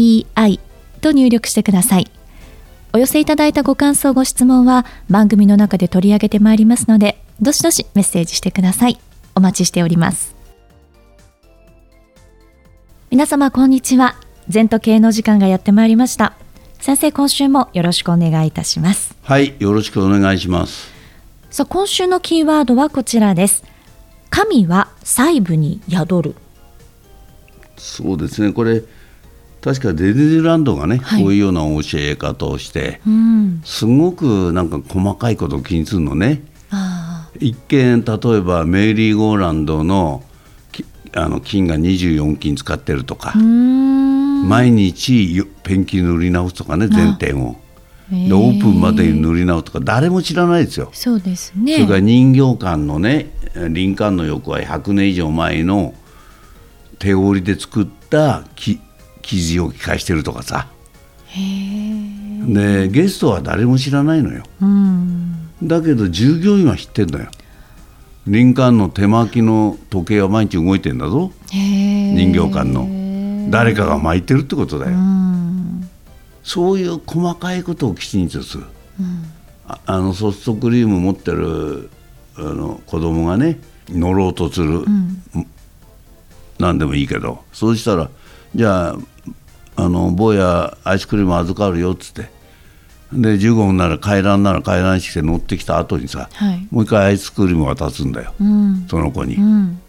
ZENTOKEIEI と入力してください。お寄せいただいたご感想、ご質問は番組の中で取り上げてまいりますので、どしどしメッセージしてください。お待ちしております。皆様、こんにちは。全都系の時間がやってまいりました。先生、今週もよろしくお願いいたします。はい、よろしくお願いします。さあ、今週のキーワードはこちらです。神は細部に宿る。そうですね、これ。確かディズニーランドがね、はい、こういうような教え方をして、うん、すごくなんか細かいことを気にするのね。一見例えばメリーゴーランドのあの金が24金使ってるとか毎日ペンキ塗り直すとかね全店を。でオープンまでに塗り直すとか誰も知らないですよ。そうですね。それから人形館のね林間の横は100年以上前の手織りで作った生地を着替えしてるとかさ。でゲストは誰も知らないのよ。だけど従業員は知ってんだよ。林間の手巻きの時計は毎日動いてんだぞ人形館の誰かが巻いてるってことだよ。そういう細かいことをきちんとする。ああのソフトクリーム持ってるあの子供がね乗ろうとする、うん、何でもいいけどそうしたらじゃああの坊やアイスクリーム預かるよっつって。で15分なら階段なら階段して乗ってきた後にさ、はい、もう一回アイスクリーム渡すんだよ、うん、その子に、うん、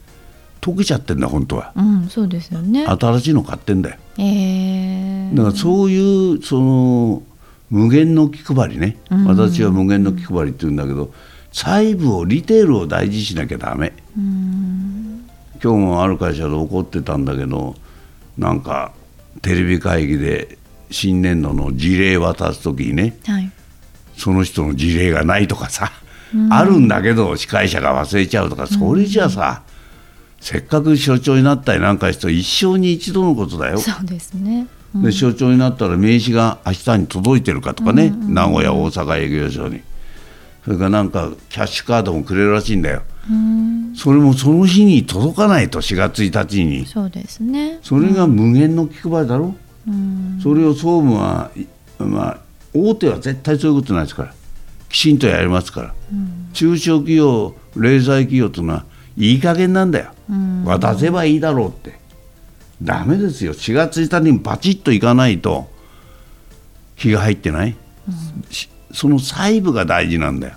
溶けちゃってんだ本当は、うん、そうですよね。新しいの買ってんだよ、えー、だからそういうその無限の気配りね、私は無限の気配りって言うんだけど、細部をリテールを大事にしなきゃダメ。今日もある会社で怒ってたんだけどなんかテレビ会議で新年度の事例渡す時にね、はい、その人の事例がないとかさ、あるんだけど司会者が忘れちゃうとかそれじゃさ、せっかく所長になったりなんかして一生に一度のことだよ。そうですね、うん、で所長になったら名刺が明日に届いてるかとかね、うん。うんうん、名古屋大阪営業所に。それからなんかキャッシュカードもくれるらしいんだよ。それもその日に届かないと4月1日に。そうですね。それが無限の気配りだろ、うん、それを総務は、まあ、大手は絶対そういうことないですから。きちんとやりますから、うん、中小企業零細企業というのはいい加減なんだよ、うん、渡せばいいだろうって。ダメですよ。4月1日にバチッといかないと日が入ってない、その細部が大事なんだよ。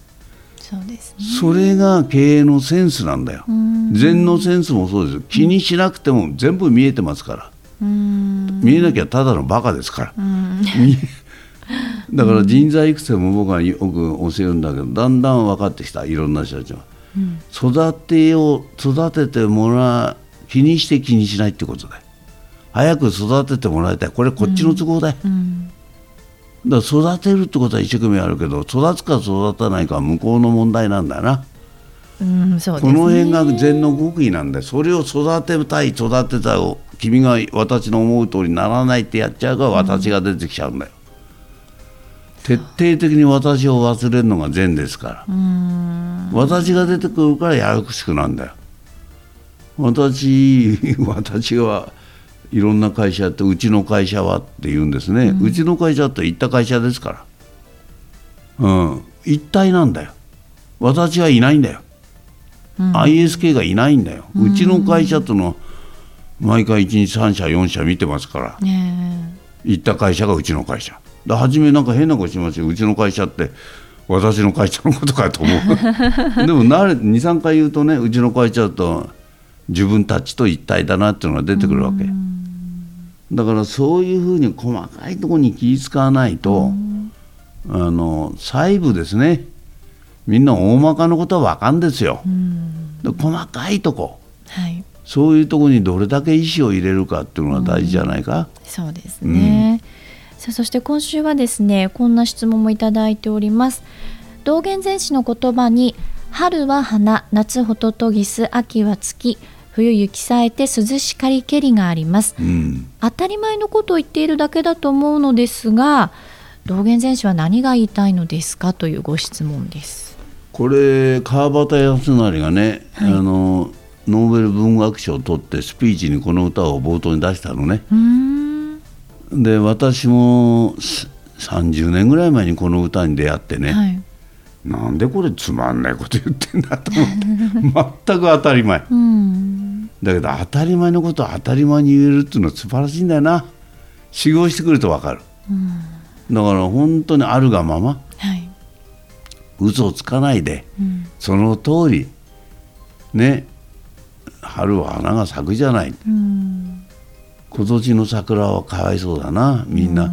そうですね、それが経営のセンスなんだよ。禅のセンスもそうです気にしなくても全部見えてますから。見えなきゃただのバカですから。だから人材育成も僕はよく教えるんだけどだんだん分かってきたいろんな人たちは、うん、育てよう育ててもらう気にして気にしないってことだよ。早く育ててもらいたい。これこっちの都合だよ、うん。うんだから育てるってことは一生懸命あるけど育つか育たないかは向こうの問題なんだよな。うんそう、ね、この辺が禅の極意なんでそれを育てたい育てたい君が私の思う通りにならないってやっちゃうから私が出てきちゃうんだよ。徹底的に私を忘れるのが善ですから。私が出てくるからややこしくなんだよ。私 私はいろんな会社ってうちの会社はって言うんですね、うん、ちの会社って言った会社ですから。うん。一体なんだよ。私はいないんだよ、うん、ISK がいないんだよ、うちの会社との毎回1日3社4社見てますから、ね、行った会社がうちの会社。だ初めなんか変なことしますよ。うちの会社って私の会社のことかと思う。でも23回言うとねうちの会社と自分たちと一体だなっていうのが出てくるわけ。だからそういうふうに細かいところに気使わないと、あの細部ですね。みんな大まかのことは分かんですよ、で細かいとこ、はい、そういうところにどれだけ意思を入れるかっていうのが大事じゃないか。そうですね、さあそして今週はですねこんな質問もいただいております。道元禅師の言葉に春は花夏ホトトギス秋は月冬雪さえて涼しかりけりがあります。うん、当たり前のことを言っているだけだと思うのですが道元禅師は何が言いたいのですかというご質問です。これ川端康成がね、はい。あのノーベル文学賞を取ってスピーチにこの歌を冒頭に出したのね。で私もす30年ぐらい前にこの歌に出会ってね、はい。なんでこれつまんないこと言ってんだと思って。全く当たり前。うんだけど当たり前のことを当たり前に言えるっていうのは素晴らしいんだよな。修行してくると分かる。だから本当にあるがままはい。嘘をつかないでうん。その通りね春は花が咲くじゃない。うん。今年の桜はかわいそうだなみんな、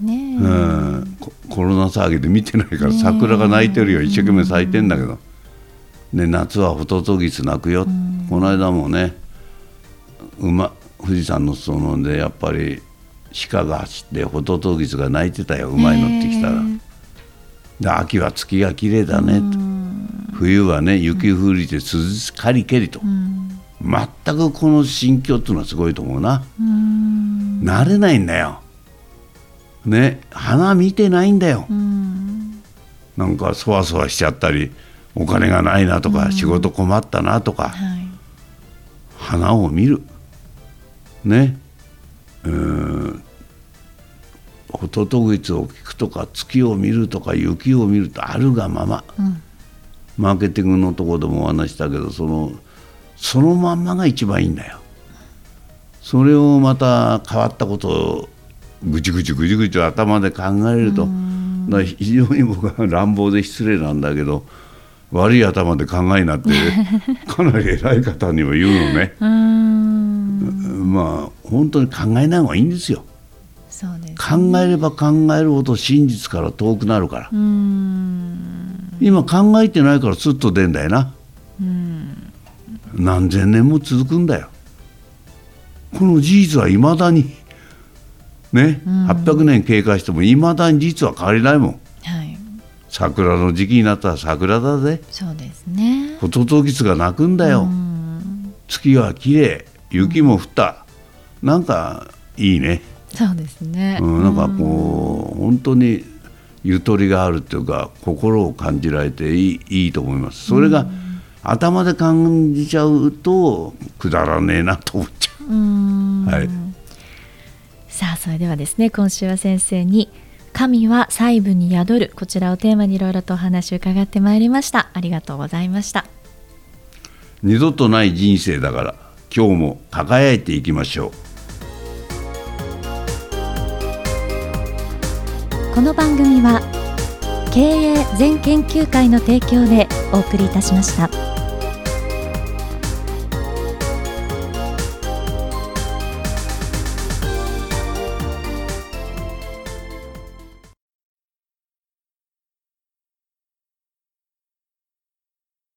ねえ。うん、ココロナ騒ぎで見てないから桜が泣いてるよ。一生懸命咲いてんだけど、ね、夏はホトトギス泣くよ、この間もね馬富士山の裾野でやっぱり鹿が走ってホトトギスが泣いてたよ馬に乗ってきたら。で秋は月が綺麗だねと冬はね雪降りて涼しかりけりと、全くこの心境っていうのはすごいと思うな、慣れないんだよ。ね花見てないんだよ、なんかそわそわしちゃったりお金がないなとか、仕事困ったなとか、はい。花を見るね。うーんホトトギスを聞くとか月を見るとか雪を見るとあるがまま、マーケティングのところでもお話ししたけどそのそのまんまが一番いいんだよ。それをまた変わったことをぐちぐちぐちぐち頭で考えると非常に僕は乱暴で失礼なんだけど悪い頭で考えなって かなり偉い方にも言うのね。まあ本当に考えない方がいいんですよ。そうです考えれば考えるほど真実から遠くなるから。今考えてないからスッと出んだよな。うん。何千年も続くんだよ。この事実はいまだに。ね？800年経過してもいまだに実は変わりないもん。はい。桜の時期になったら桜だぜ。そうですね。ホトトギスが鳴くんだよ。うん。月は綺麗雪も降った。なんかいいね。そうですね。うん、なんかこう本当にゆとりがあるっていうか心を感じられていいいいと思います。それが頭で感じちゃうとくだらねえなと思っちゃう、はい、さあそれではですね今週は先生に神は細部に宿る。こちらをテーマにいろいろとお話を伺ってまいりました。ありがとうございました。二度とない人生だから今日も輝いていきましょうこの番組は経営全研究会の提供でお送りいたしました。